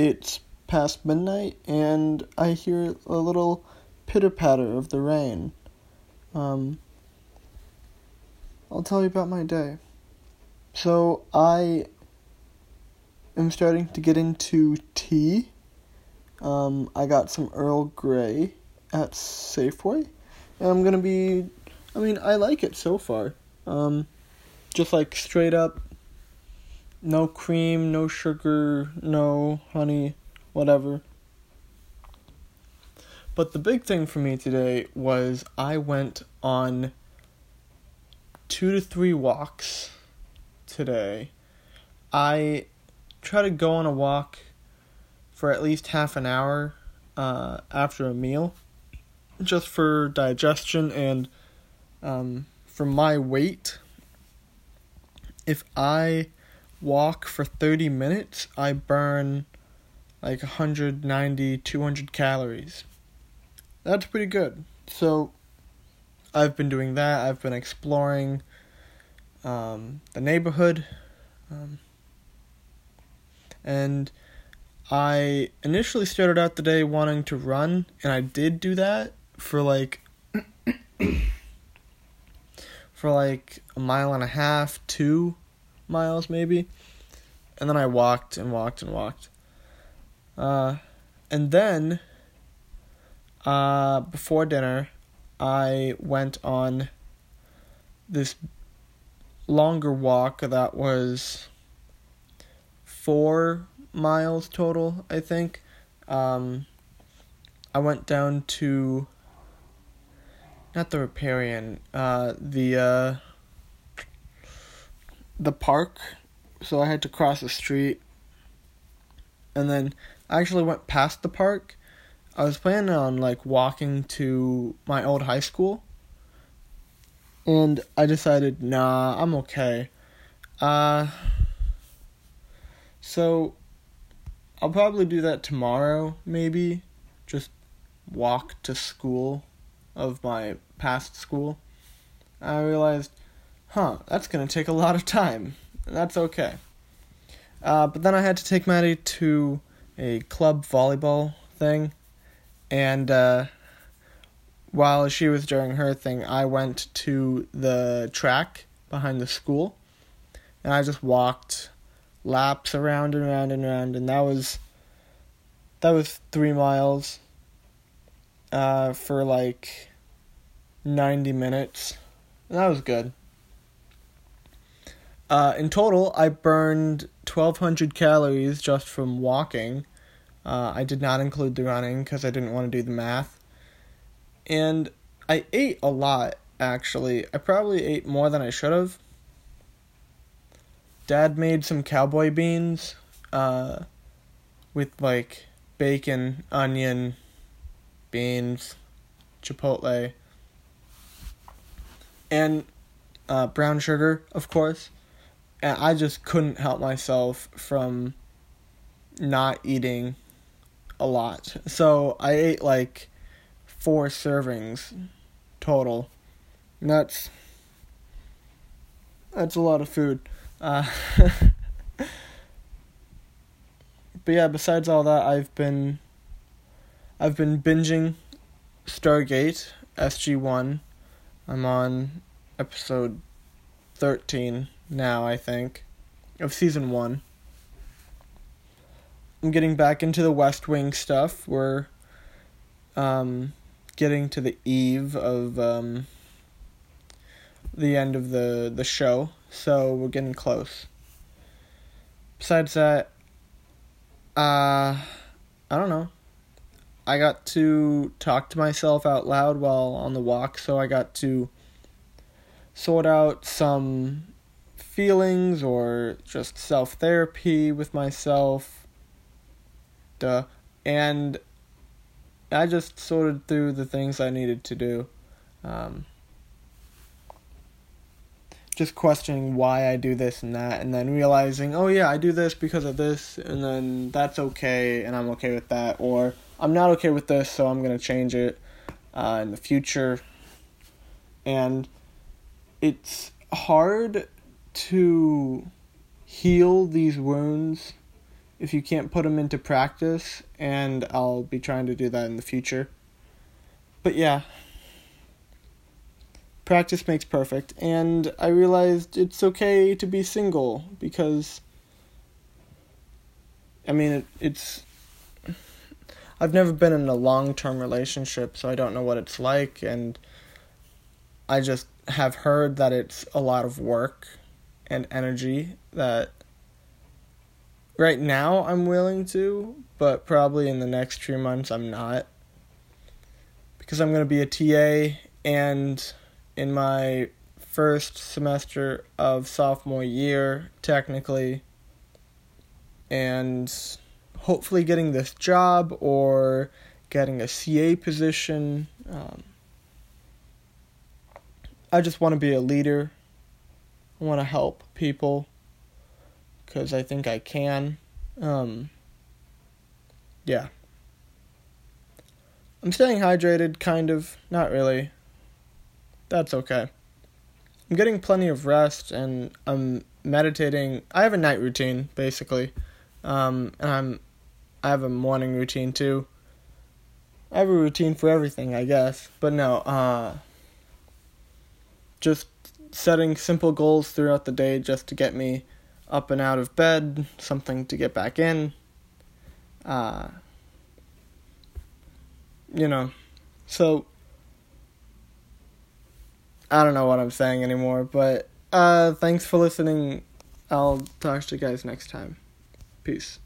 it's past midnight and I hear a little pitter patter of the rain. Um, I'll tell you about my day. So I am starting to get into tea. Um, I got some Earl Grey at Safeway, and I'm gonna be. I mean, I like it so far. Um, just like straight up, no cream, no sugar, no honey, whatever. But the big thing for me today was I went on two to three walks today. I try to go on a walk for at least half an hour uh, after a meal, just for digestion and um, for my weight. If I walk for 30 minutes, I burn like 190, 200 calories. That's pretty good. So, I've been doing that. I've been exploring um, the neighborhood. Um, and I initially started out the day wanting to run, and I did do that for like for like a mile and a half, two miles maybe, and then I walked and walked and walked. Uh, and then uh, before dinner, I went on this longer walk that was four miles total, I think. Um, I went down to not the riparian, uh, the uh, the park. So I had to cross the street, and then I actually went past the park. I was planning on like walking to my old high school, and I decided, nah, I'm okay. Uh, so I'll probably do that tomorrow, maybe. Just walk to school of my past school. I realized, huh, that's gonna take a lot of time. That's okay. Uh, but then I had to take Maddie to a club volleyball thing, and uh, while she was doing her thing, I went to the track behind the school, and I just walked laps around and around and around, and that was that was three miles uh, for like ninety minutes. And that was good. Uh, in total, I burned twelve hundred calories just from walking. Uh, I did not include the running because I didn't want to do the math. And I ate a lot, actually. I probably ate more than I should have. Dad made some cowboy beans uh, with like bacon, onion, beans, chipotle, and uh, brown sugar, of course. And I just couldn't help myself from not eating a lot. So I ate like four servings total. And that's that's a lot of food. Uh, but yeah, besides all that, I've been I've been binging Stargate SG One. I'm on episode thirteen now, I think, of season one. I'm getting back into the West Wing stuff. We're um, getting to the eve of um, the end of the the show, so we're getting close. Besides that, uh, I don't know. I got to talk to myself out loud while on the walk, so I got to sort out some feelings or just self therapy with myself. Duh. And I just sorted through the things I needed to do. Um, just questioning why I do this and that, and then realizing, oh yeah, I do this because of this, and then that's okay, and I'm okay with that, or I'm not okay with this, so I'm gonna change it uh, in the future. And it's hard to heal these wounds if you can't put them into practice, and I'll be trying to do that in the future. But yeah, practice makes perfect, and I realized it's okay to be single because I mean, it, it's. I've never been in a long term relationship, so I don't know what it's like, and I just have heard that it's a lot of work and energy that right now I'm willing to, but probably in the next three months I'm not. Because I'm going to be a TA, and in my first semester of sophomore year, technically, and hopefully getting this job or getting a CA position. Um, I just want to be a leader. I want to help people because I think I can. Um, yeah. I'm staying hydrated, kind of. Not really. That's okay. I'm getting plenty of rest and I'm meditating. I have a night routine, basically. Um, and I'm, I have a morning routine too. I have a routine for everything, I guess. But no, uh, just setting simple goals throughout the day just to get me up and out of bed, something to get back in. Uh, you know, so I don't know what I'm saying anymore, but uh, thanks for listening. I'll talk to you guys next time. Peace.